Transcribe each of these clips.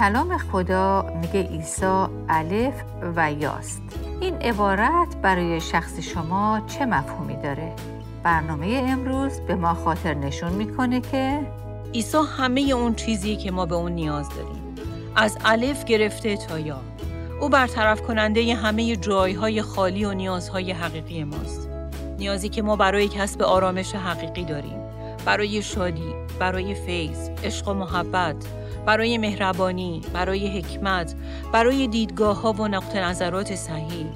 کلام خدا میگه عیسی الف و یاست. این عبارت برای شخص شما چه مفهومی داره؟ برنامه امروز به ما خاطر نشون می‌کنه که عیسی همه اون چیزی که ما به اون نیاز داریم. از الف گرفته تا یا. او برطرف کننده همه جایهای خالی و نیازهای حقیقی ماست. نیازی که ما برای کسب آرامش حقیقی داریم. برای شادی برای فیض عشق و محبت برای مهربانی برای حکمت برای دیدگاه ها و نقط نظرات صحیح.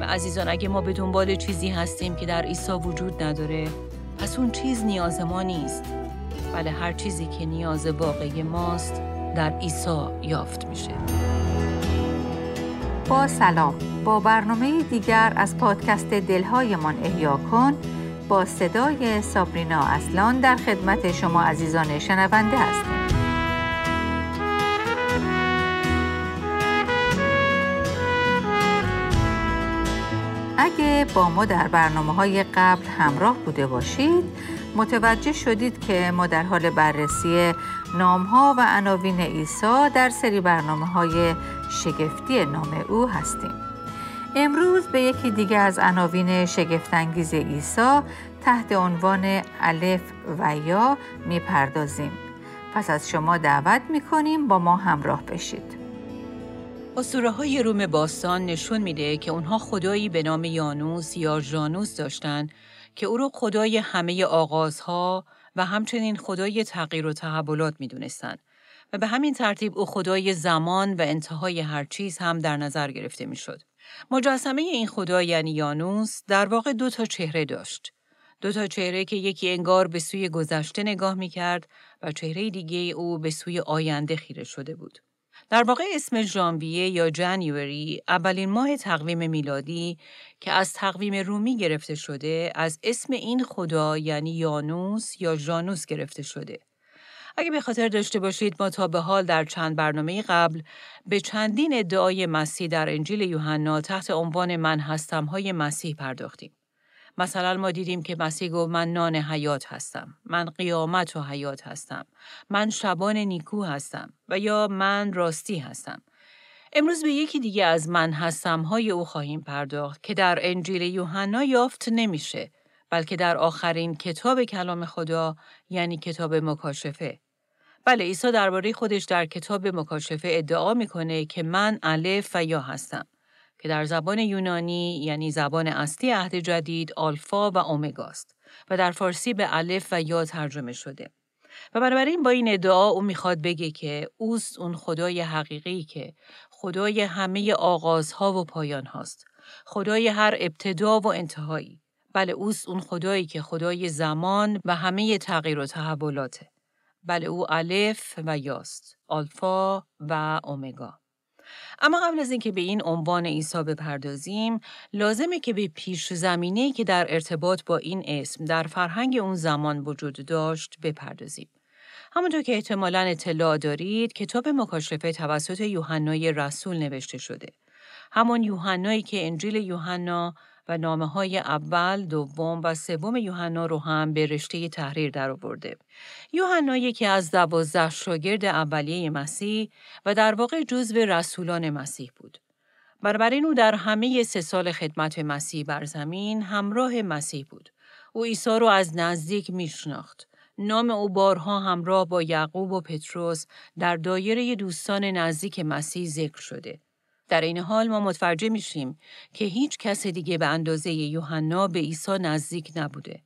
و عزیزان اگه ما به دنبال چیزی هستیم که در عیسی وجود نداره پس اون چیز نیاز ما نیست. بله هر چیزی که نیاز واقعی ماست در عیسی یافت میشه. با سلام. با برنامه دیگر از پادکست دلهایمان احیا کن با صدای سابرینا اصلان در خدمت شما عزیزان شنونده هستیم. اگه با ما در برنامه های قبل همراه بوده باشید متوجه شدید که ما در حال بررسی نام ها و عناوین عیسی در سری برنامه های شگفتی نام او هستیم. امروز به یکی دیگه از عناوین شگفتانگیز عیسی تحت عنوان الف و یا می‌پردازیم. پس از شما دعوت می‌کنیم با ما همراه بشید. اسطوره های روم باستان نشون میده که اونها خدایی به نام یانوس یا جانوس داشتن که او رو خدای همه آغازها و همچنین خدای تغییر و تحولات می‌دونستند و به همین ترتیب او خدای زمان و انتهای هر چیز هم در نظر گرفته می‌شد. مجسمه این خدا یعنی یانوس در واقع دو تا چهره داشت. دو تا چهره که یکی انگار به سوی گذشته نگاه می کرد و چهره دیگه او به سوی آینده خیره شده بود. در واقع اسم ژانویه یا جنیوری اولین ماه تقویم میلادی که از تقویم رومی گرفته شده از اسم این خدا یعنی یانوس یا جانوس گرفته شده. اگه به خاطر داشته باشید ما تا به حال در چند برنامه قبل به چندین ادعای مسیح در انجیل یوحنا تحت عنوان من هستم های مسیح پرداختیم. مثلا ما دیدیم که مسیح گفت من نان حیات هستم من قیامت و حیات هستم من شبان نیکو هستم و یا من راستی هستم. امروز به یکی دیگه از من هستم های او خواهیم پرداخت که در انجیل یوحنا یافت نمیشه بلکه در آخرین کتاب کلام خدا یعنی کتاب مکاشفه. بله عیسی درباره خودش در کتاب مکاشفه ادعا می‌کنه که من الف و یا هستم. که در زبان یونانی یعنی زبان اصلی عهد جدید آلفا و اومگاست و در فارسی به الف و یا ترجمه شده. و بنابراین با این ادعا او می‌خواد بگه که اوست اون خدای حقیقی که خدای همه آغازها و پایان هاست. خدای هر ابتدا و انتهایی. بله اوست اون خدایی که خدای زمان و همه تغییر و تحولاته. بله او الف و یاست. آلفا و اومگا. اما قبل از اینکه به این عنوان عیسی بپردازیم لازمه که به پیش زمینه که در ارتباط با این اسم در فرهنگ اون زمان وجود داشت بپردازیم. همونطور که احتمالا اطلاع دارید کتاب مکاشفه توسط یوحنای رسول نوشته شده. همون یوحنایی که انجیل یوحنا و نامه های اول، دوم و سوم یوحنا رو هم به رشته تحریر درآورده. یوحنا یکی از دوازده شاگرد اولیه مسیح و در واقع جزو رسولان مسیح بود. بنابراین او در همه سه سال خدمت مسیح بر زمین همراه مسیح بود. او عیسی رو از نزدیک میشناخت. نام او بارها همراه با یعقوب و پتروس در دایره دوستان نزدیک مسیح ذکر شده. در این حال ما متوجه میشیم که هیچ کس دیگه به اندازه یوحنا به عیسی نزدیک نبوده.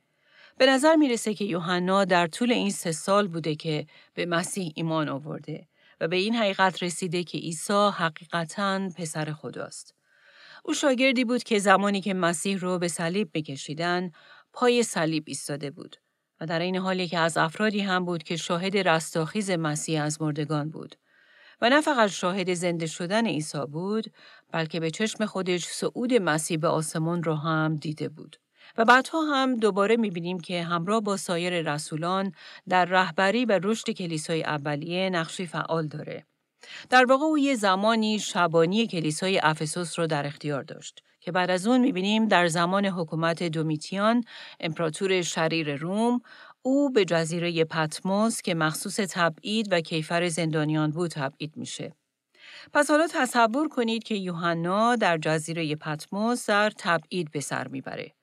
به نظر می‌رسه که یوحنا در طول این سه سال بوده که به مسیح ایمان آورده و به این حقیقت رسیده که عیسی حقیقتا پسر خداست. او شاگردی بود که زمانی که مسیح رو به صلیب میکشیدن پای صلیب ایستاده بود و در این حالی که از افرادی هم بود که شاهد رستاخیز مسیح از مردگان بود. و نه فقط شاهد زنده شدن عیسی بود بلکه به چشم خودش صعود مسیح به آسمان را هم دیده بود. و بعدها هم دوباره می‌بینیم که همراه با سایر رسولان در رهبری و رشد کلیسای اولیه نقشی فعال داره. در واقع او یه زمانی شبانی کلیسای افسوس رو در اختیار داشت که بعد از اون می‌بینیم در زمان حکومت دومیتیان امپراتور شریر روم او به جزیره پتموس که مخصوص تبعید و کیفر زندانیان بود تبعید میشه. پس حالا تصور کنید که یوحنا در جزیره پتموس در تبعید به سر می‌بره.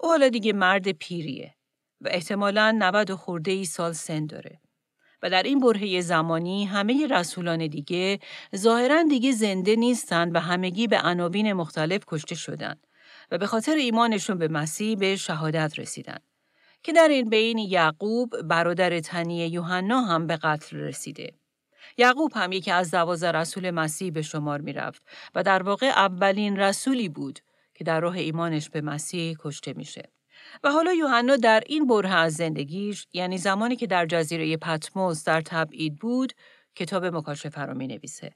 او حالا دیگه مرد پیریه و احتمالاً 90 خورده ای سال سن داره. و در این برهه زمانی همه رسولان دیگه ظاهرا دیگه زنده نیستند و همگی به عناوین مختلف کشته شدند و به خاطر ایمانشون به مسیح به شهادت رسیدن که در این بین یعقوب برادر تنی یوحنا هم به قتل رسیده. یعقوب هم یکی از دوازده رسول مسیح به شمار می رفت و در واقع اولین رسولی بود که در راه ایمانش به مسیح کشته میشه. و حالا یوحنا در این بره از زندگیش یعنی زمانی که در جزیره پتموس در تبعید بود کتاب مکاشفه رو می نویسه.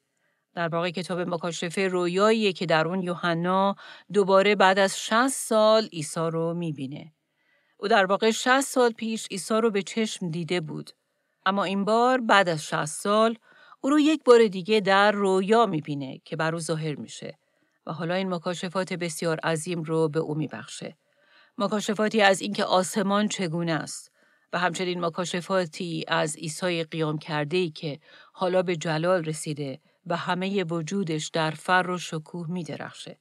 در واقع کتاب مکاشفه رویاییه که در اون یوحنا دوباره بعد از 60 سال عیسی رو می‌بینه. او در واقع 60 سال پیش عیسی رو به چشم دیده بود. اما این بار بعد از 60 سال او رو یک بار دیگه در رویا می‌بینه که بر او ظاهر میشه و حالا این مکاشفات بسیار عظیم رو به او میبخشه. مکاشفاتی از اینکه آسمان چگونه است و همچنین مکاشفاتی از عیسی قیام کرده ای که حالا به جلال رسیده و همه وجودش در فر و شکوه می درخشه.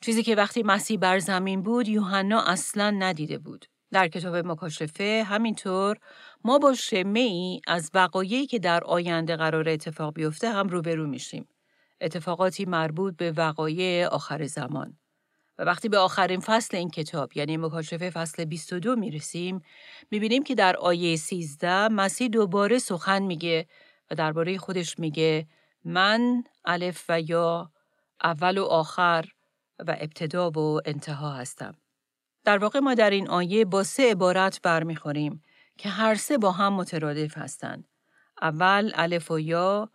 چیزی که وقتی مسیح بر زمین بود یوحنا اصلا ندیده بود. در کتاب مکاشفه همینطور ما با شمه ای از وقایعی که در آینده قرار اتفاق بیفته هم روبرو میشیم. اتفاقاتی مربوط به وقایع آخر زمان. و وقتی به آخرین فصل این کتاب یعنی مکاشفه فصل 22 می‌رسیم می‌بینیم که در آیه 13 مسیح دوباره سخن میگه و درباره خودش میگه من الف و یا اول و آخر و ابتدا و انتها هستم. در واقع ما در این آیه با سه عبارت برمیخوریم که هر سه با هم مترادف هستند. اول الف و یا،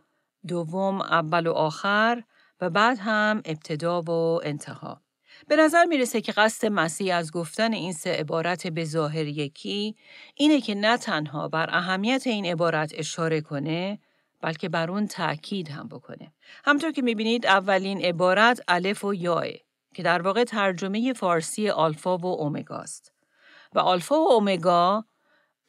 دوم اول و آخر و بعد هم ابتدا و انتها. به نظر می‌رسه که قصد مسیح از گفتن این سه عبارت به ظاهر یکی اینه که نه تنها بر اهمیت این عبارت اشاره کنه بلکه بر اون تأکید هم بکنه. همطور که می‌بینید اولین عبارت الف و یاه که در واقع ترجمه فارسی آلفا و اومگاست. و آلفا و اومگا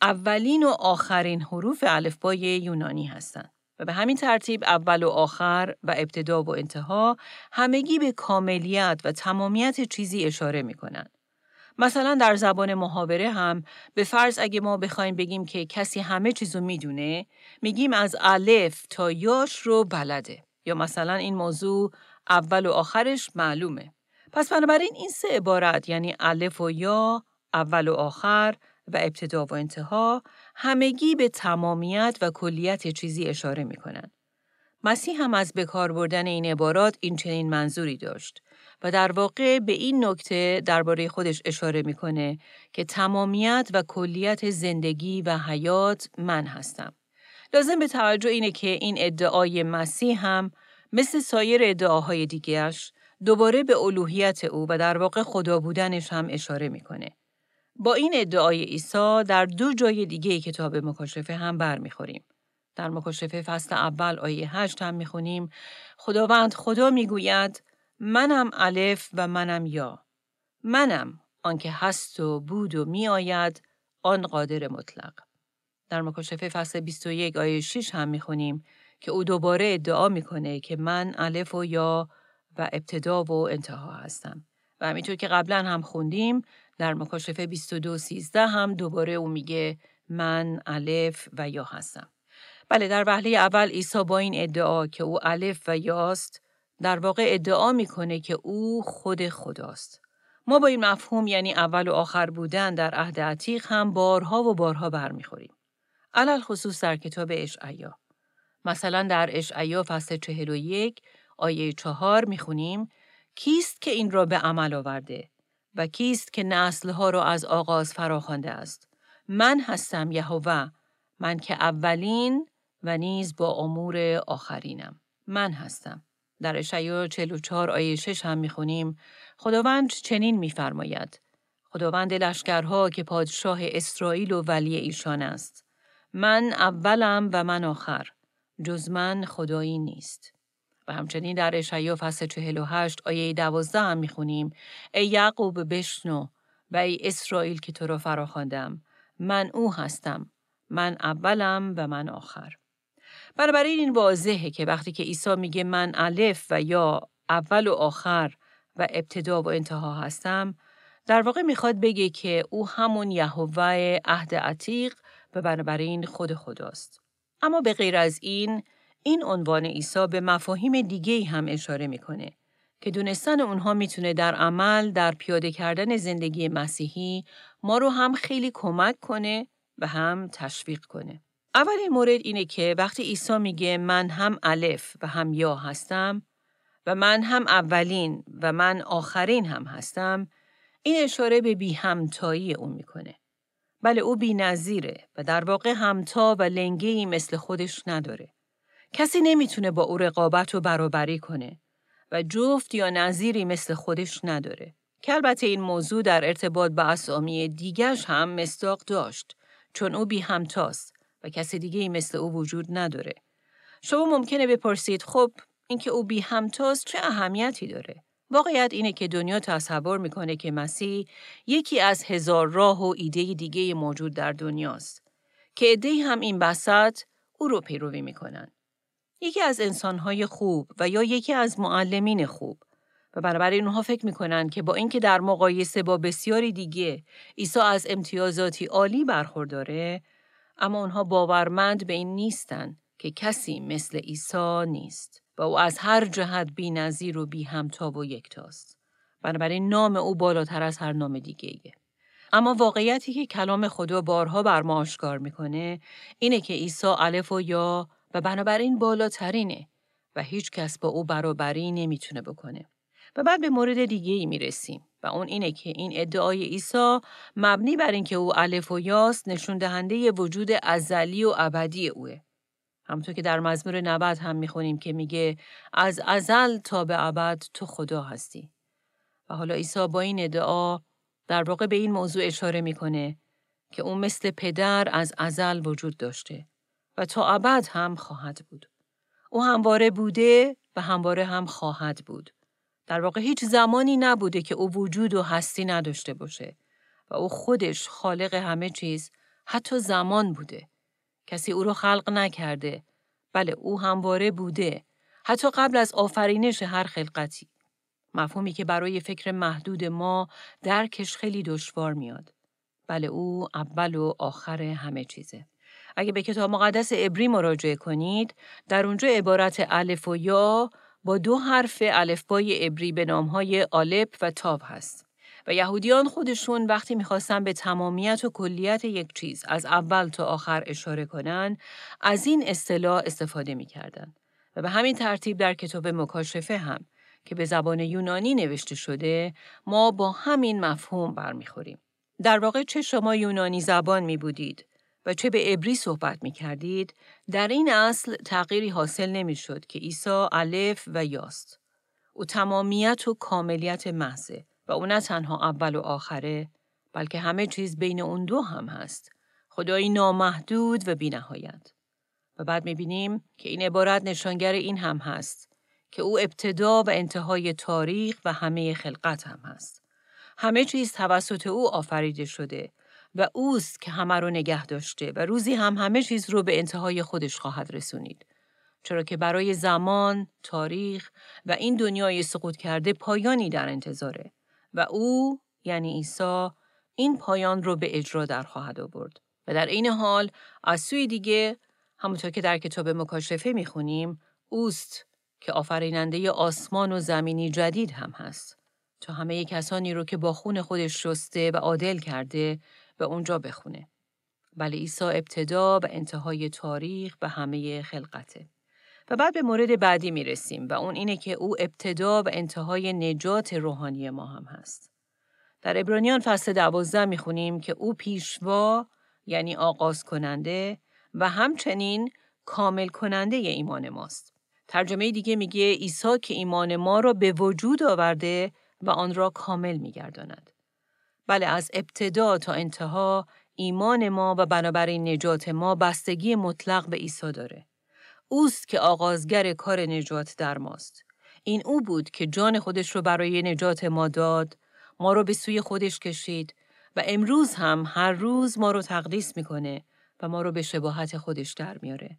اولین و آخرین حروف الفبای یونانی هستند. و به همین ترتیب اول و آخر و ابتدا و انتها همگی به کاملیت و تمامیت چیزی اشاره می کنند. مثلا در زبان محاوره هم به فرض اگه ما بخوایم بگیم که کسی همه چیزو می‌دونه میگیم از الف تا یاش رو بلده یا مثلا این موضوع اول و آخرش معلومه پس بنابراین این سه عبارت یعنی الف و یا اول و آخر و ابتدا و انتها همگی به تمامیت و کلیت چیزی اشاره می کنند. مسیح هم از بکار بردن این عبارات این چنین منظوری داشت و در واقع به این نکته درباره خودش اشاره می‌کنه که تمامیت و کلیت زندگی و حیات من هستم. لازم به توجه اینه که این ادعای مسیح هم مثل سایر ادعاهای دیگرش دوباره به الوهیت او و در واقع خدا بودنش هم اشاره می‌کنه. با این ادعای عیسی در دو جای دیگه کتاب مکاشفه هم برمیخوریم. در مکاشفه فصل اول آیه هشت هم می‌خونیم خداوند خدا می‌گوید منم الف و منم یا منم آنکه هست و بود و می آید آن قادر مطلق در مکاشفه فصل 21 آیه 6 هم می‌خونیم که او دوباره ادعا می‌کنه که من الف و یا و ابتدا و انتها هستم و همینطور که قبلا هم خوندیم در مکاشفه 22 13 هم دوباره او میگه من الف و یا هستم بله در وهله اول عیسی با این ادعا که او الف و یاست در واقع ادعا می‌کنه که او خود خداست. ما با این مفهوم یعنی اول و آخر بودن در عهد عتیق هم بارها و بارها برمیخوریم. علل خصوص در کتاب اشعیا. مثلا در اشعیا فصل 41 آیه چهار می‌خونیم کیست که این را به عمل آورده و کیست که نسلها را از آغاز فراخوانده است؟ من هستم یهوه من که اولین و نیز با امور آخرینم. من هستم. در اشعیا 44 آیه 6 هم می‌خونیم خداوند چنین میفرماید خداوند لشکرها که پادشاه اسرائیل و ولی ایشان است. من اولم و من آخر جز من خدایی نیست. و همچنین در اشعیا فصل 48 آیه 12 هم می‌خونیم. ای یعقوب بشنو و ای اسرائیل که تو را فراخواندم. من او هستم. من اولم و من آخر. بنابراین این واضحه که وقتی که عیسی میگه من الف و یا اول و آخر و ابتدا و انتها هستم در واقع می‌خواد بگه که او همون یهوه عهد عتیق و بنابراین خود خداست. اما به غیر از این، این عنوان عیسی به مفاهیم دیگه هم اشاره می‌کنه که دونستن اونها می‌تونه در عمل در پیاده کردن زندگی مسیحی ما رو هم خیلی کمک کنه و هم تشویق کنه. اولین مورد اینه که وقتی عیسی میگه من هم الف و هم یا هستم و من هم اولین و من آخرین هم هستم این اشاره به بی همتایی او می‌کنه. بله او بی نظیره و در واقع همتا و لنگی مثل خودش نداره. کسی نمی‌تونه با او رقابت و برابری کنه و جفت یا نظیری مثل خودش نداره. که البته این موضوع در ارتباط با اسامی دیگرش هم مستاق داشت چون او بی همتاست و کسی دیگه ای مثل او وجود نداره. شما ممکنه بپرسید خب اینکه او بی همتاست چه اهمیتی داره؟ واقعیت اینه که دنیا تصور می‌کنه که مسیح یکی از هزار راه و ایده دیگه موجود در دنیاست که ایده هم این بسط او رو پیروی می‌کنن. یکی از انسانهای خوب و یا یکی از معلمین خوب و بنابراین اونها فکر می‌کنن که با اینکه در مقایسه با بسیاری دیگه عیسی از امتیازاتی عالی برخورداره اما اونها باورمند به این نیستن که کسی مثل عیسی نیست. و او از هر جهت بی نظیر و بی همتا و یکتاست. بنابراین نام او بالاتر از هر نام دیگه ایه. اما واقعیتی که کلام خدا بارها بر ما آشکار می‌کنه اینه که عیسی الف و یا و بنابراین بالاترینه و هیچ کس با او برابری نمی‌تونه بکنه. و بعد به مورد دیگه ای می‌رسیم و اون اینه که این ادعای عیسی مبنی بر اینکه او الف و یاست نشون دهنده وجود ازلی و ابدی اوه. همونطور که در مزمور 90 هم می‌خونیم که میگه از ازل تا به ابد تو خدا هستی. و حالا عیسی با این ادعا در واقع به این موضوع اشاره می‌کنه که اون مثل پدر از ازل وجود داشته و تا ابد هم خواهد بود. او همواره بوده و همواره هم خواهد بود. در واقع هیچ زمانی نبوده که او وجود و هستی نداشته باشه و او خودش خالق همه چیز حتی زمان بوده. کسی او را خلق نکرده. بله او همواره بوده. حتی قبل از آفرینش هر خلقتی. مفهومی که برای فکر محدود ما درکش خیلی دشوار میاد. بله او اول و آخر همه چیزه. اگه به کتاب مقدس عبری مراجعه کنید، در اونجا عبارت الف و یا با دو حرف الفبای عبری به نامهای آلپ و تاب هست. و یهودیان خودشون وقتی می‌خواستن به تمامیت و کلیت یک چیز از اول تا آخر اشاره کنن از این اصطلاح استفاده می‌کردن و به همین ترتیب در کتاب مکاشفه هم که به زبان یونانی نوشته شده ما با همین مفهوم برمیخوریم. در واقع چه شما یونانی زبان می بودید و چه به عبری صحبت می کردید، در این اصل تغییری حاصل نمی شد که عیسی الف و یاست. او تمامیت و کاملیت محضه و او نه تنها اول و آخره بلکه همه چیز بین اون دو هم هست. خدایی نامحدود و بینهایت. و بعد می‌بینیم که این عبارت نشانگر این هم هست که او ابتدا و انتهای تاریخ و همه خلقت هم هست. همه چیز توسط او آفریده شده و اوست که همه رو نگه داشته و روزی هم همه چیز رو به انتهای خودش خواهد رسونید. چرا که برای زمان، تاریخ و این دنیای سقوط کرده پایانی در انتظاره و او یعنی عیسی این پایان رو به اجرا در خواهد آورد و در این حال از سوی دیگه همونطور که در کتاب مکاشفه می‌خونیم اوست که آفریننده آسمان و زمینی جدید هم هست تا همه کسانی رو که با خون خودش شسته و عادل کرده به اونجا بخونه. بله عیسی ابتدا و انتهای تاریخ و همه خلقته. و بعد به مورد بعدی می رسیم و اون اینه که او ابتدا و انتهای نجات روحانی ما هم هست. در ابرانیان فصل دوازده می خونیم که او پیشوا یعنی آغاز کننده و همچنین کامل کننده ایمان ماست. ترجمه دیگه میگه عیسی که ایمان ما را به وجود آورده و آن را کامل میگرداند. بله از ابتدا تا انتها ایمان ما و بنابراین نجات ما بستگی مطلق به عیسی داره. اوست که آغازگر کار نجات در ماست. این او بود که جان خودش رو برای نجات ما داد، ما رو به سوی خودش کشید و امروز هم هر روز ما رو تقدیس می‌کنه و ما رو به شباهت خودش در میاره.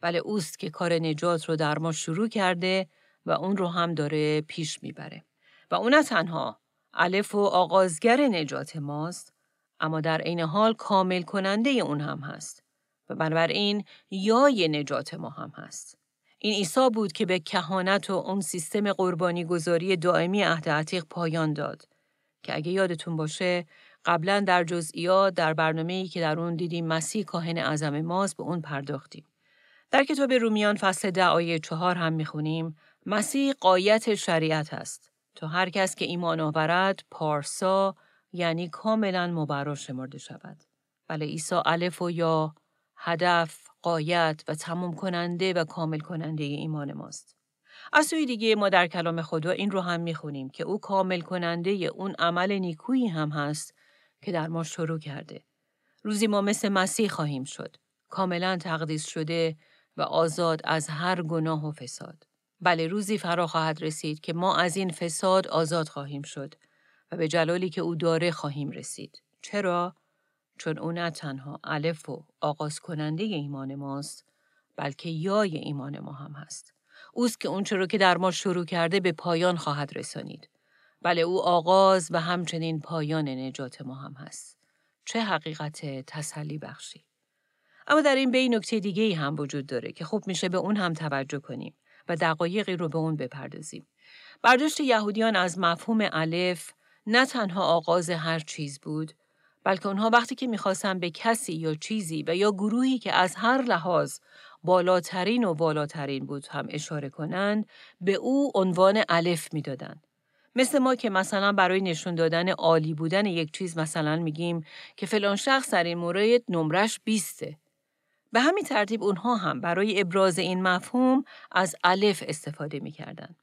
بله اوست که کار نجات رو در ما شروع کرده و اون رو هم داره پیش می‌بره. و اون نه تنها الف و آغازگر نجات ماست اما در عین حال کامل کننده اون هم هست و بنابراین یای نجات ما هم هست. این عیسی بود که به کهانت و اون سیستم قربانی گذاری دائمی عهد عتیق پایان داد که اگه یادتون باشه قبلا در جزئیات در برنامه‌ای که در اون دیدیم مسیح کاهن اعظم ماست به اون پرداختیم. در کتاب رومیان فصل ده آیه چهار هم می‌خونیم مسیح قایت شریعت است تا هر کس که ایمان آورد پارسا یعنی کاملا مبرا شمرده شود. بله عیسی الف و یا هدف، قایت و تمام کننده و کامل کننده ایمان ماست. از سوی دیگه ما در کلام خدا این رو هم می‌خونیم که او کامل کننده اون عمل نیکویی هم هست که در ما شروع کرده. روزی ما مثل مسیح خواهیم شد. کاملا تقدیس شده و آزاد از هر گناه و فساد. بله روزی فرا خواهد رسید که ما از این فساد آزاد خواهیم شد و به جلالی که او داره خواهیم رسید. چرا؟ چون او نه تنها الف و آغاز کننده ایمان ماست بلکه یای ایمان ما هم هست. اوست که اون رو که در ما شروع کرده به پایان خواهد رسانید. بله او آغاز و همچنین پایان نجات ما هم هست. چه حقیقت تسلی بخشی. اما در این بین نکته دیگه ای هم وجود داره که خوب میشه به اون هم توجه کنیم و دقایقی رو به اون بپردازیم. برداشت یهودیان از مفهوم الف نه تنها آغاز هر چیز بود بلکه اونها وقتی که می‌خواستن به کسی یا چیزی و یا گروهی که از هر لحاظ بالاترین و بالاترین بود هم اشاره کنند به او عنوان الف می‌دادند. مثل ما که مثلا برای نشون دادن عالی بودن یک چیز مثلا میگیم که فلان شخص در این مورد نمرش بیسته. به همین ترتیب اونها هم برای ابراز این مفهوم از الف استفاده می‌کردند.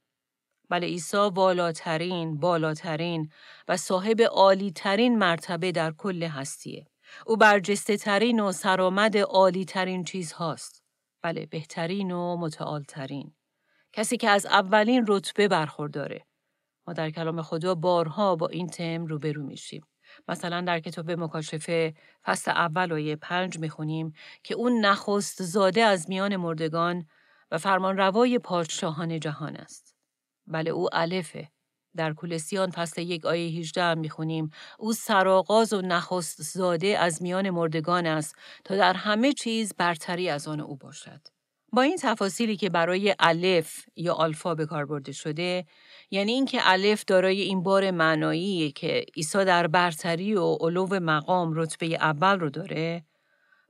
بله عیسی والاترین، بالاترین و صاحب عالی ترین مرتبه در کل هستیه. او برجسته ترین و سرآمد عالی ترین چیز هاست. بله بهترین و متعال ترین. کسی که از اولین رتبه برخورداره. ما در کلام خدا بارها با این تم روبرو میشیم. مثلا در کتاب مکاشفه فصل اول آیه پنج می‌خونیم که اون نخست زاده از میان مردگان و فرمان روای پادشاهان جهان است. بله او الفه. در کولسیان فصل یک آیه 18 هم می‌خونیم او سراغاز و نخست زاده از میان مردگان است تا در همه چیز برتری از آن او باشد. با این تفاصیلی که برای الف یا آلفا به کار برده شده یعنی اینکه الف دارای این بار معنایی که عیسی در برتری و علو مقام رتبه اول رو داره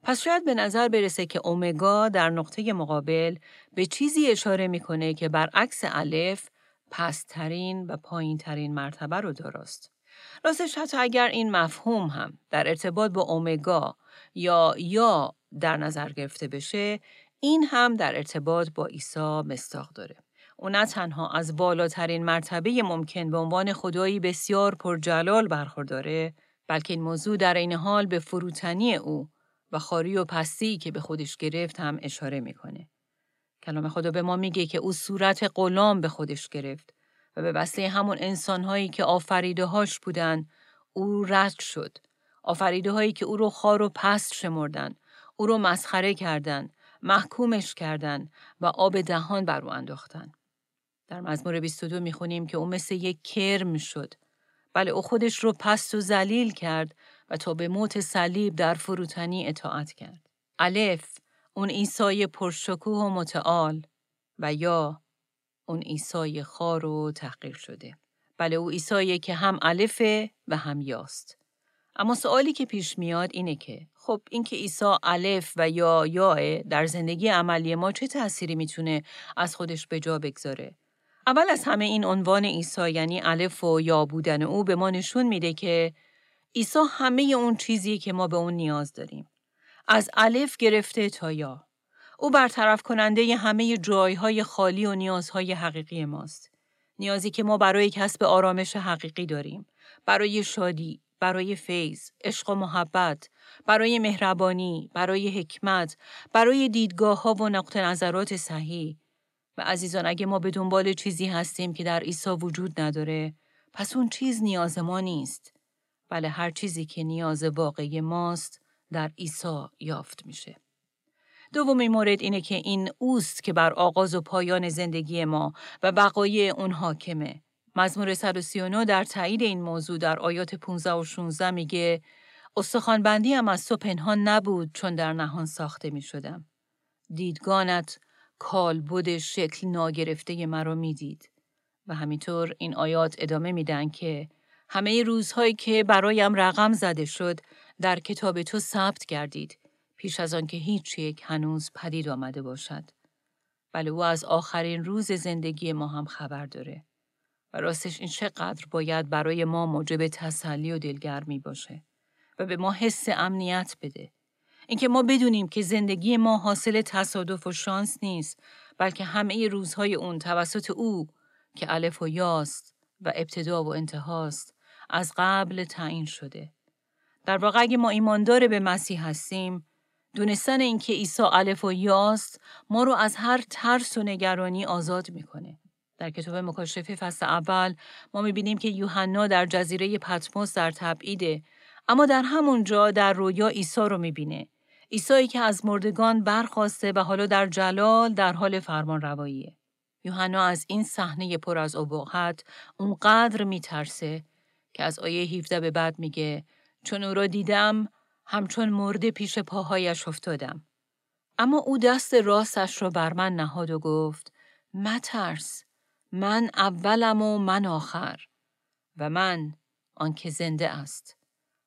پس شاید به نظر برسه که اومگا در نقطه مقابل به چیزی اشاره می‌کنه که برعکس الف پسترین و پایینترین مرتبه رو داراست. راستش حتی اگر این مفهوم هم در ارتباط با اومگا یا یا در نظر گرفته بشه این هم در ارتباط با عیسی مستاق داره. او نه تنها از بالاترین مرتبه ممکن به عنوان خدایی بسیار پرجلال برخورداره بلکه این موضوع در این حال به فروتنی او و خاری و پستی که به خودش گرفت هم اشاره می‌کنه. کلام خدا به ما میگه که او صورت غلام به خودش گرفت و به وسیله همون انسانهایی که آفریده هاش بودن او رد شد. آفریده هایی که او رو خار و پست شمردن، او رو مسخره کردن، محکومش کردن و آب دهان بر او انداختن. در مزمور 22 می‌خونیم که او مثل یک کرم شد. بله او خودش رو پست و ذلیل کرد و تا به موت صلیب در فروتنی اطاعت کرد. الف اون عیسی پرشکوه و متعال و یا اون عیسی خار و تحقیر شده. بله او عیسی که هم الفه و هم یاست. اما سوالی که پیش میاد اینه که خب اینکه عیسی الف و یا یاه در زندگی عملی ما چه تأثیری می‌تونه از خودش به جا بگذاره؟ اول از همه این عنوان عیسی یعنی الف و یا بودن او به ما نشون میده که عیسی همه اون چیزی که ما به اون نیاز داریم. از الف گرفته تا یا. او برطرف کننده همه جایهای خالی و نیازهای حقیقی ماست. نیازی که ما برای کسب آرامش حقیقی داریم. برای شادی، برای فیض، عشق و محبت، برای مهربانی، برای حکمت، برای دیدگاه ها و نقط نظرات صحیح. و عزیزان اگه ما به دنبال چیزی هستیم که در عیسی وجود نداره، پس اون چیز نیاز ما نیست. بله هر چیزی که نیاز واقعی ماست در عیسی یافت میشه. دومین مورد اینه که این اوست که بر آغاز و پایان زندگی ما و بقایه اون حاکمه. مزمور 139 در تایید این موضوع در آیات 15 و 16 میگه استخوانبندی هم از تو پنهان نبود چون در نهان ساخته می شدم. دیدگانت کالبد شکل ناگرفته مرا می‌دید و همینطور این آیات ادامه میدن که همه روزهایی که برایم رقم زده شد در کتاب تو ثبت گردید پیش از آن که هیچ یک هنوز پدید آمده باشد. بله او از آخرین روز زندگی ما هم خبر داره. راستش این چقدر باید برای ما موجب تسلی و دلگرمی باشه و به ما حس امنیت بده. اینکه ما بدونیم که زندگی ما حاصل تصادف و شانس نیست بلکه همه روزهای اون توسط او که الف و یاست و ابتدا و انتهاست از قبل تعیین شده. در واقع اگه ما ایماندار به مسیح هستیم دونستن اینکه عیسی الف و یاست ما رو از هر ترس و نگرانی آزاد می‌کنه. در کتاب مکاشفه فصل اول ما می‌بینیم که یوحنا در جزیره پتموس در تبعیده اما در همون جا در رویا عیسی رو می‌بینه. عیسی که از مردگان برخواسته و حالا در جلال در حال فرمان رواییه. یوحنا از این صحنه پر از ابهت اونقدر میترسه که از آیه 17 به بعد میگه چون او را دیدم همچون مرده پیش پاهایش افتادم. اما او دست راستش را بر من نهاد و گفت مترس من اولم و من آخر و من آنکه زنده است.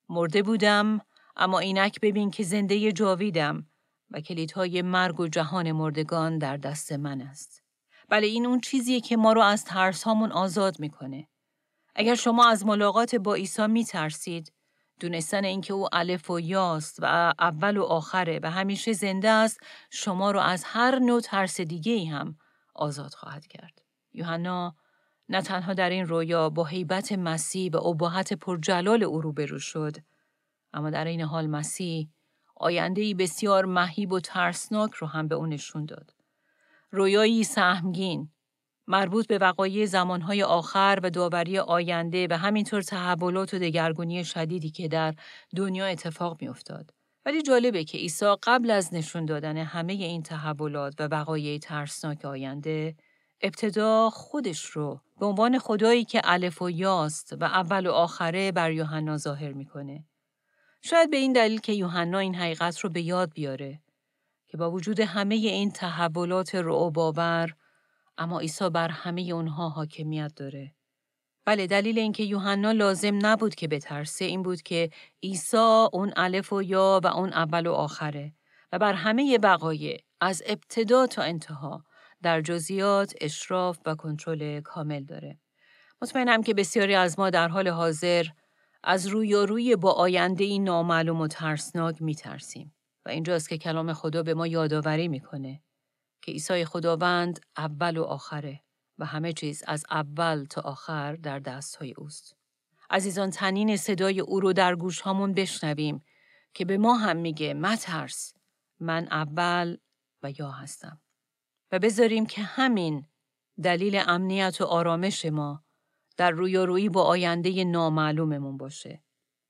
مرده بودم اما اینک ببین که زنده جاویدم و کلیدهای مرگ و جهان مردگان در دست من است. بله این اون چیزیه که ما رو از ترس هامون آزاد می‌کنه. اگر شما از ملاقات با عیسی می ترسید، دونستن اینکه او الف و یاست و اول و آخره و همیشه زنده است شما رو از هر نوع ترس دیگه هم آزاد خواهد کرد. یوحنا نه تنها در این رویا با حیبت مسیح و اباحت پرجلال او روبرو شد اما در این حال مسیح آینده بسیار مهیب و ترسناک رو هم به او نشون داد. رویایی سهمگین مربوط به وقایع زمانهای آخر و داوری آینده و همینطور تحولات و دگرگونی شدیدی که در دنیا اتفاق میافتاد. ولی جالبه که عیسی قبل از نشون دادن همه این تحولات و وقایع ترسناک آینده ابتدا خودش رو به عنوان خدایی که الف و یاست و اول و آخره بر یوحنا ظاهر می‌کنه. شاید به این دلیل که یوحنا این حقیقت رو به یاد بیاره که با وجود همه این تحولات رعب اما عیسی بر همه اونها حاکمیت داره. بله دلیل اینکه یوحنا لازم نبود که بترسه این بود که عیسی اون الف و یا و اون اول و آخره و بر همه بقایه از ابتدا تا انتها در جزئیات اشراف و کنترل کامل داره. مطمئنم که بسیاری از ما در حال حاضر از روی و روی با آینده این نامعلوم و ترسناک میترسیم و اینجاست که کلام خدا به ما یادآوری می‌کنه که عیسی خداوند اول و آخره و همه چیز از اول تا آخر در دستهای اوست. عزیزان تنین صدای او رو در گوش هامون بشنویم که به ما هم میگه مترس من اول و یا هستم. و بذاریم که همین دلیل امنیت و آرامش ما در رویارویی با آینده نامعلوممون باشه.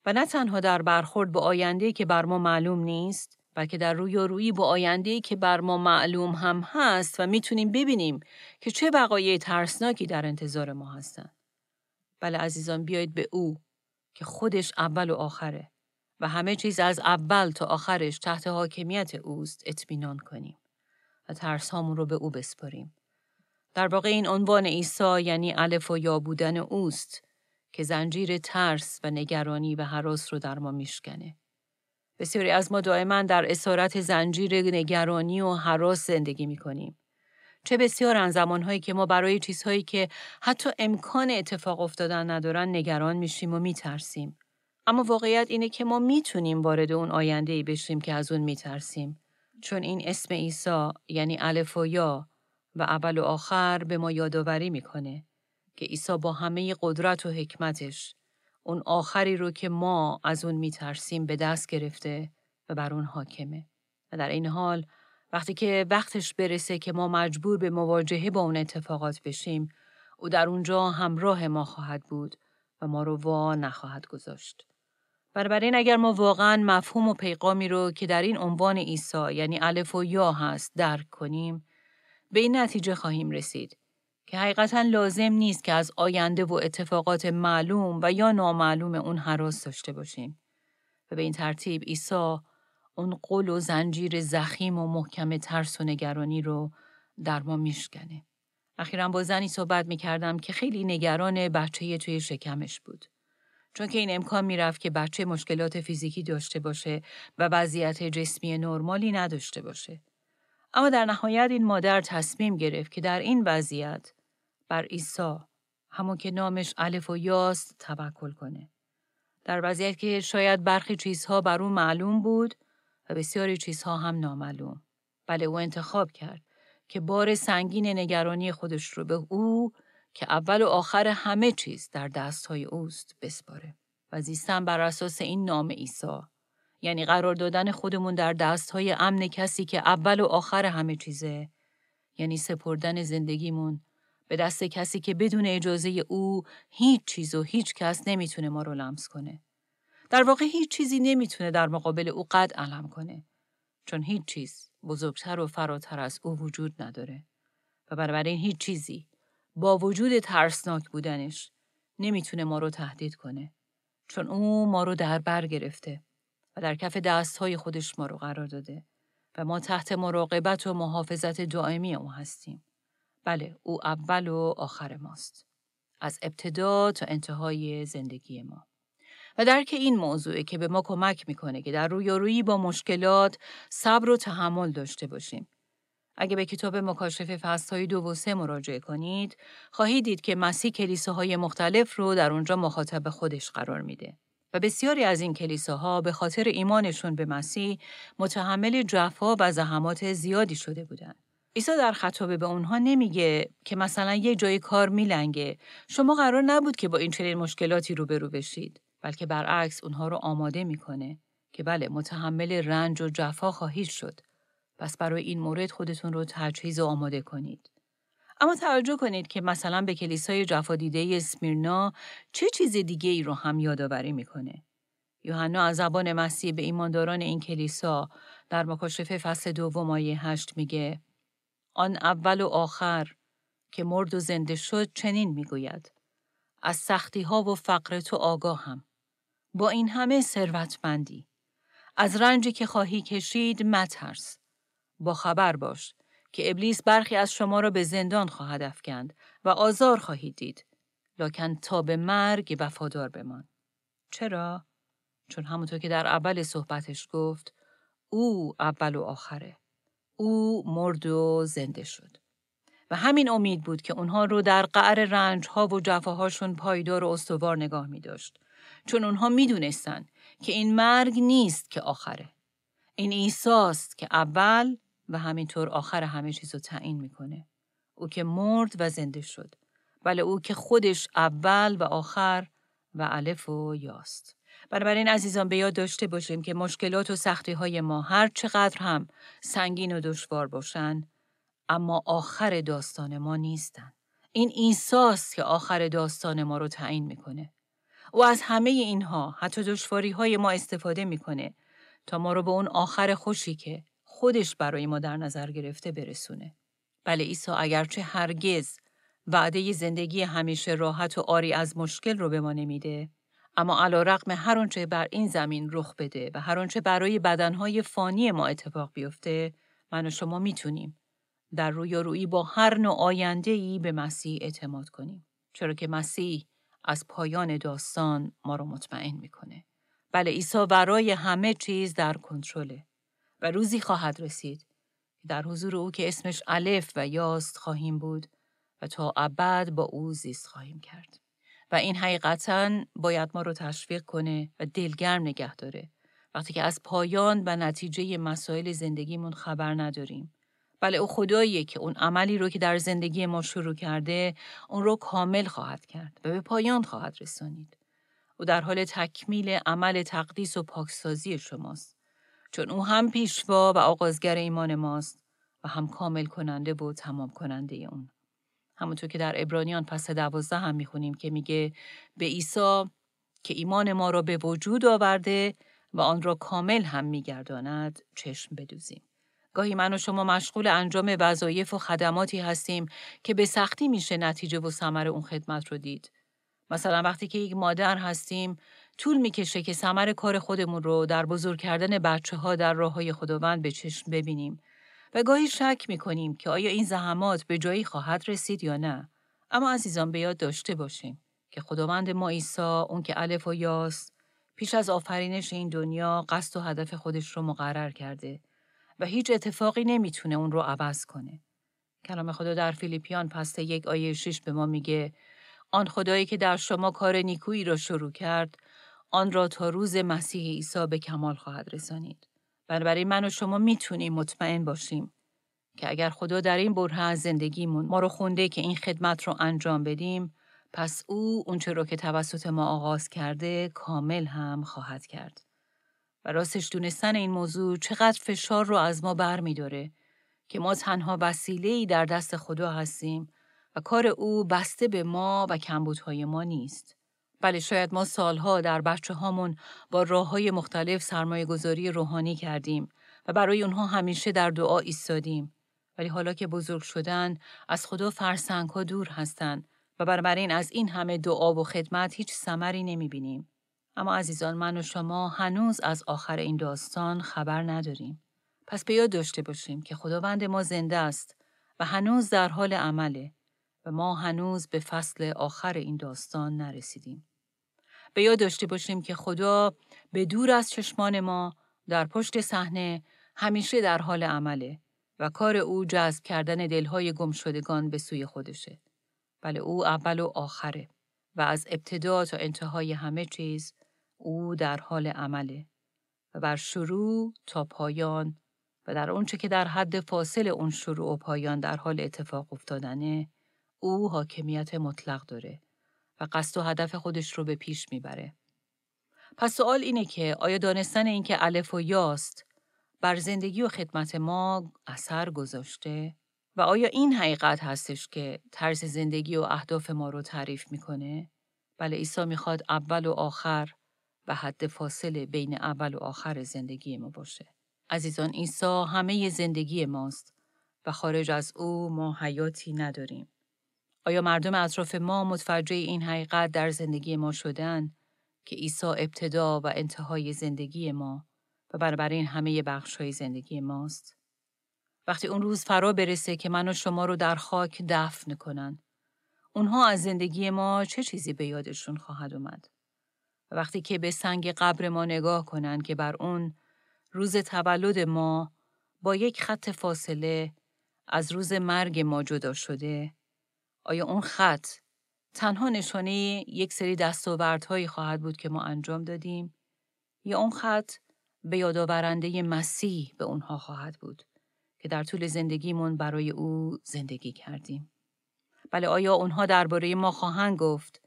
و نه تنها در برخورد با آینده که بر ما معلوم نیست، بلکه در رویارویی با آینده که بر ما معلوم هم هست و می‌تونیم ببینیم که چه وقایع ترسناکی در انتظار ما هستند. بله عزیزان بیایید به او که خودش اول و آخره و همه چیز از اول تا آخرش تحت حاکمیت اوست اطمینان کنیم ترس رو به او بسپاریم. در واقع این عنوان عیسی یعنی الف و یا بودن اوست که زنجیر ترس و نگرانی و حراس رو در ما میشکنه. بسیاری از ما دائما در اسارت زنجیر نگرانی و حراس زندگی می‌کنیم. چه بسیار ان زمانهایی که ما برای چیزهایی که حتی امکان اتفاق افتادن ندارن نگران میشیم و میترسیم. اما واقعیت اینه که ما می‌تونیم وارد اون آینده ای بشیم که از اون میترسیم. چون این اسم عیسی یعنی الف و یا و اول و آخر به ما یادآوری می‌کنه که عیسی با همه قدرت و حکمتش اون آخری رو که ما از اون میترسیم به دست گرفته و بر اون حاکمه و در این حال وقتی که وقتش برسه که ما مجبور به مواجهه با اون اتفاقات بشیم او در اونجا همراه ما خواهد بود و ما رو وا نخواهد گذاشت. بنابراین اگر ما واقعا مفهوم و پیغامی رو که در این عنوان عیسی یعنی الف و یا هست درک کنیم به این نتیجه خواهیم رسید که حقیقتا لازم نیست که از آینده و اتفاقات معلوم و یا نامعلوم اون حراس داشته باشیم و به این ترتیب عیسی اون قل و زنجیر زخیم و محکم ترس و نگرانی رو در ما میشکنه. اخیرا با زنی صحبت می کردم که خیلی نگران بچه توی شکمش بود. چون که این امکان می‌رفت که بچه مشکلات فیزیکی داشته باشه و وضعیت جسمی نرمالی نداشته باشه. اما در نهایت این مادر تصمیم گرفت که در این وضعیت بر عیسی همون که نامش الف و یاست توکل کنه. در وضعیت که شاید برخی چیزها بر او معلوم بود و بسیاری چیزها هم نامعلوم. بله او انتخاب کرد که بار سنگین نگرانی خودش رو به او که اول و آخر همه چیز در دستهای اوست بسپاره و زیستن بر اساس این نام عیسی یعنی قرار دادن خودمون در دستهای امن کسی که اول و آخر همه چیزه یعنی سپردن زندگیمون به دست کسی که بدون اجازه او هیچ چیز و هیچ کس نمی‌تونه ما رو لمس کنه. در واقع هیچ چیزی نمی‌تونه در مقابل او قد علم کنه. چون هیچ چیز بزرگتر و فراتر از او وجود نداره. و بنابراین هیچ چیزی با وجود ترسناک بودنش نمی‌تونه ما رو تهدید کنه. چون او ما رو در بر گرفته و در کف دستهای خودش ما رو قرار داده و ما تحت مراقبت و محافظت دائمی او هستیم. بله او اول و آخر ماست. از ابتدا تا انتهای زندگی ما. و درک این موضوعه که به ما کمک می‌کنه که در رویارویی با مشکلات صبر و تحمل داشته باشیم. اگه به کتاب مکاشفه فصلهای دو و سه مراجعه کنید، خواهید دید که مسیح کلیساهای مختلف رو در اونجا مخاطب خودش قرار میده. و بسیاری از این کلیساها به خاطر ایمانشون به مسیح متحمل جفا و زحمات زیادی شده بودند. عیسی در خطابه به اونها نمیگه که مثلا یه جای کار میلنگه شما قرار نبود که با این چنین مشکلاتی روبرو بشید بلکه برعکس اونها رو آماده می‌کنه که بله متحمل رنج و جفا خواهید شد پس برای این مورد خودتون رو تجهیز و آماده کنید. اما توجه کنید که مثلا به کلیسای جفا دیده اسمیرنا چه چیز دیگه ای رو هم یادآوری می‌کنه. یوحنا از زبان مسیح به ایمانداران این کلیسا در مکاشفه فصل دوم آیه هشت میگه آن اول و آخر که مرد و زنده شد چنین می‌گوید از سختی ها و فقر تو آگاهم. با این همه ثروتمندی. از رنجی که خواهی کشید مترس. با خبر باش که ابلیس برخی از شما را به زندان خواهد افکند و آزار خواهید دید لکن تا به مرگ وفادار بمان چرا چون همونطور که در اول صحبتش گفت او اول و آخره او مرد و زنده شد. و همین امید بود که اونها رو در قعر رنج ها و جفاهاشون پایدار و استوار نگاه می داشت. چون اونها می دونستن که این مرگ نیست که آخره. این ایساست که اول و همینطور آخر همه چیز رو تعیین می‌کنه. او که مرد و زنده شد. ولی او که خودش اول و آخر و الف و یاست. بنابراین عزیزان به یاد داشته باشیم که مشکلات و سختی های ما هر چقدر هم سنگین و دشوار باشن اما آخر داستان ما نیستن. این ایساست که آخر داستان ما رو تعیین می‌کنه. و از همه اینها حتی دشواری های ما استفاده می‌کنه تا ما رو به اون آخر خوشی که خودش برای ما در نظر گرفته برسونه. بله عیسی اگرچه هرگز وعده زندگی همیشه راحت و آری از مشکل رو به ما نمیده اما علا رقم هر آنچه بر این زمین رخ بده و هر آنچه برای بدنهای فانی ما اتفاق بیفته من و شما می‌تونیم در روی با هر نوع آینده ای به مسیح اعتماد کنیم. چرا که مسیح از پایان داستان ما رو مطمئن می‌کنه. بله عیسی برای همه چیز در کنترله. و روزی خواهد رسید. در حضور او که اسمش الف و یاست خواهیم بود و تا ابد با او زیست خواهیم کرد. و این حقیقتا باید ما رو تشویق کنه و دلگرم نگه داره. وقتی که از پایان و نتیجه مسائل زندگیمون خبر نداریم. بله او خداییه که اون عملی رو که در زندگی ما شروع کرده اون رو کامل خواهد کرد و به پایان خواهد رسانید. او در حال تکمیل عمل تقدیس و پاکسازی شماست. چون او هم پیشوا و آغازگر ایمان ماست و هم کامل کننده و تمام کننده اون همونطور که در ابرانیان پس دوازده هم می‌خونیم که میگه به عیسی که ایمان ما را به وجود آورده و آن را کامل هم میگرداند چشم بدوزیم. گاهی من و شما مشغول انجام وظایف و خدماتی هستیم که به سختی میشه نتیجه و ثمر اون خدمت رو دید. مثلا وقتی که یک مادر هستیم طول می‌کشه که ثمر کار خودمون رو در بزرگ کردن بچه ها در راه های خداوند به چشم ببینیم و گاهی شک می‌کنیم که آیا این زحمات به جایی خواهد رسید یا نه. اما عزیزان به یاد داشته باشیم که خداوند ما عیسی اون که الف و یاست پیش از آفرینش این دنیا قصد و هدف خودش رو مقرر کرده و هیچ اتفاقی نمی‌تونه اون رو عوض کنه. کلام خدا در فیلیپیان پست یک آیه شش به ما میگه آن خدایی که در شما کار نیکویی را شروع کرد آن را تا روز مسیح عیسی به کمال خواهد رسانید. بنابراین من و شما می‌تونیم مطمئن باشیم که اگر خدا در این بره از زندگیمون ما رو خونده که این خدمت رو انجام بدیم پس او اونچه رو که توسط ما آغاز کرده کامل هم خواهد کرد. و راستش دونستن این موضوع چقدر فشار رو از ما بر می داره که ما تنها وسیله در دست خدا هستیم و کار او بسته به ما و کمبودهای ما نیست. بله شاید ما سالها در بچه هامون با راه های مختلف سرمایه گذاری روحانی کردیم و برای اونها همیشه در دعا ایستادیم. ولی حالا که بزرگ شدن از خدا فرسنگ ها دور هستند و بنابراین از این همه دعا و خدمت هیچ ثمری نمی بینیم. اما عزیزان من و شما هنوز از آخر این داستان خبر نداریم. پس به یاد داشته باشیم که خداوند ما زنده است و هنوز در حال عمله و ما هنوز به فصل آخر این داستان نرسیدیم. به یاد داشته باشیم که خدا به دور از چشمان ما در پشت صحنه همیشه در حال عمله و کار او جذب کردن دلهای گمشدگان به سوی خودشه. بله او اول و آخره و از ابتدا تا انتهای همه چیز او در حال عمله و بر شروع تا پایان و در اونچه که در حد فاصل اون شروع و پایان در حال اتفاق افتادنه او حاکمیت مطلق داره و قصد و هدف خودش رو به پیش می‌بره. پس سوال اینه که آیا دانستن اینکه الف و یاست بر زندگی و خدمت ما اثر گذاشته؟ و آیا این حقیقت هستش که طرز زندگی و اهداف ما رو تعریف می‌کنه؟ بله عیسی می‌خواد اول و آخر و حد فاصله بین اول و آخر زندگی ما باشه. عزیزان عیسی همه زندگی ماست و خارج از او ما حیاتی نداریم. آیا مردم اطراف ما متوجه این حقیقت در زندگی ما شدن که عیسی ابتدا و انتهای زندگی ما و بنابراین همه بخش های زندگی ماست؟ وقتی اون روز فرا برسه که من و شما رو در خاک دفن کنن، اونها از زندگی ما چه چیزی به یادشون خواهد اومد؟ و وقتی که به سنگ قبر ما نگاه کنن که بر اون روز تولد ما با یک خط فاصله از روز مرگ ما جدا شده، آیا اون خط تنها نشانه یک سری دستاوردهایی خواهد بود که ما انجام دادیم یا اون خط به یادآورنده مسیح به اونها خواهد بود که در طول زندگیمون برای او زندگی کردیم بله آیا اونها درباره ما خواهند گفت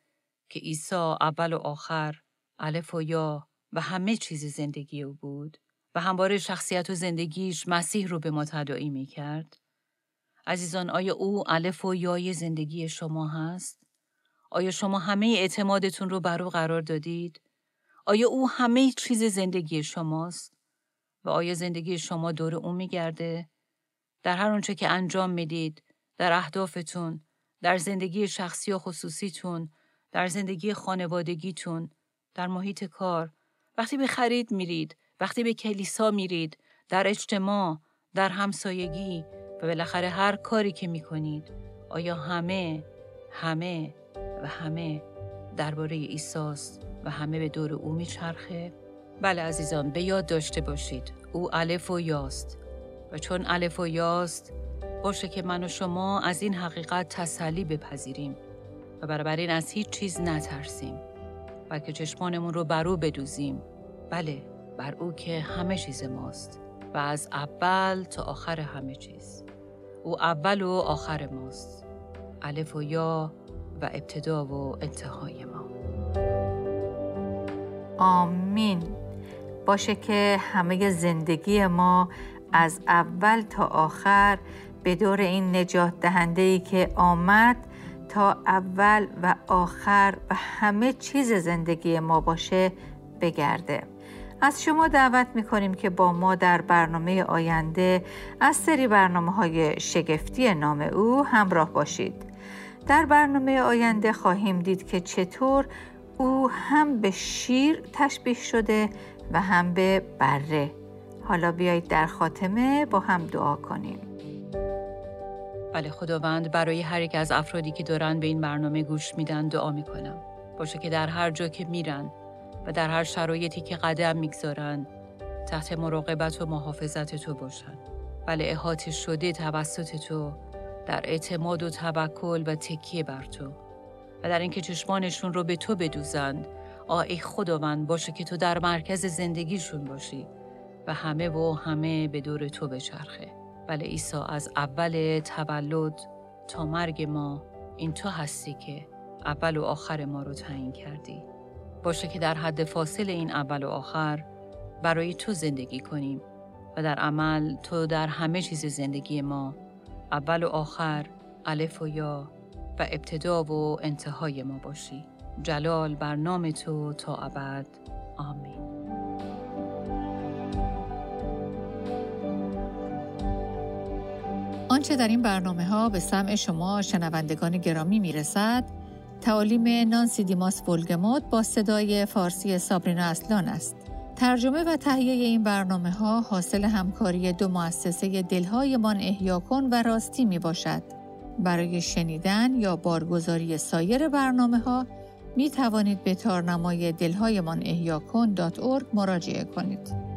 که عیسی اول و آخر الف و یا و همه چیز زندگی او بود و همواره شخصیت و زندگیش مسیح رو به ما تداعی می کرد؟ عزیزان آیا او الف و یای زندگی شما هست؟ آیا شما همه اعتمادتون رو بر او قرار دادید؟ آیا او همه چیز زندگی شماست؟ و آیا زندگی شما دور او میگرده؟ در هر اونچه که انجام می‌دید، در اهدافتون، در زندگی شخصی و خصوصیتون، در زندگی خانوادگیتون، در محیط کار، وقتی به خرید میرید، وقتی به کلیسا میرید، در اجتماع، در همسایگی و بالاخره هر کاری که می‌کنید آیا همه همه و همه درباره ایساست و همه به دور او میچرخه؟ بله عزیزان به یاد داشته باشید. او الف و یاست. و چون الف و یاست باشه که من و شما از این حقیقت تسلی بپذیریم و بنابراین از هیچ چیز نترسیم. بلکه چشمانمون رو بر او بدوزیم. بله بر او که همه چیز ماست. و از اول تا آخر همه چیز. او اول و آخر ماست. الف و یا و ابتدا و انتهای ما. آمین. باشه که همه زندگی ما از اول تا آخر به دور این نجات دهنده ای که آمد تا اول و آخر و همه چیز زندگی ما باشه بگرده. از شما دعوت می کنیم که با ما در برنامه آینده از سری برنامه های شگفتی نام او همراه باشید. در برنامه آینده خواهیم دید که چطور او هم به شیر تشبیه شده و هم به بره. حالا بیایید در خاتمه با هم دعا کنیم. بله خداوند برای هر یک از افرادی که دارن به این برنامه گوش میدن دعا می‌کنم. باشه که در هر جا که میرن و در هر شرایطی که قدم می‌گذارند تحت مراقبت و محافظت تو باشند بله احاطه شده توسط تو در اعتماد و توکل و تکیه بر تو. و در اینکه چشمانشون رو به تو بدوزند آ ای خداوند باشه که تو در مرکز زندگیشون باشی و همه و همه به دور تو بچرخه. بله عیسی از اول تولد تا مرگ ما این تو هستی که اول و آخر ما رو تعیین کردی. باشه که در حد فاصل این اول و آخر برای تو زندگی کنیم و در عمل تو در همه چیز زندگی ما اول و آخر الف و یا و ابتدا و انتهای ما باشی. جلال بر نام تو تا ابد. آمین. آنچه در این برنامه ها به سمع شما شنوندگان گرامی می رسد تعالیم نانسی دیماس بولگموت با صدای فارسی سابرینا اصلان است. ترجمه و تهیه این برنامه ها حاصل همکاری دو مؤسسه دلهایمان احیا کن و راستی می باشد. برای شنیدن یا بارگزاری سایر برنامه ها می توانید به تارنمای دلهایمان احیا کن مراجعه کنید.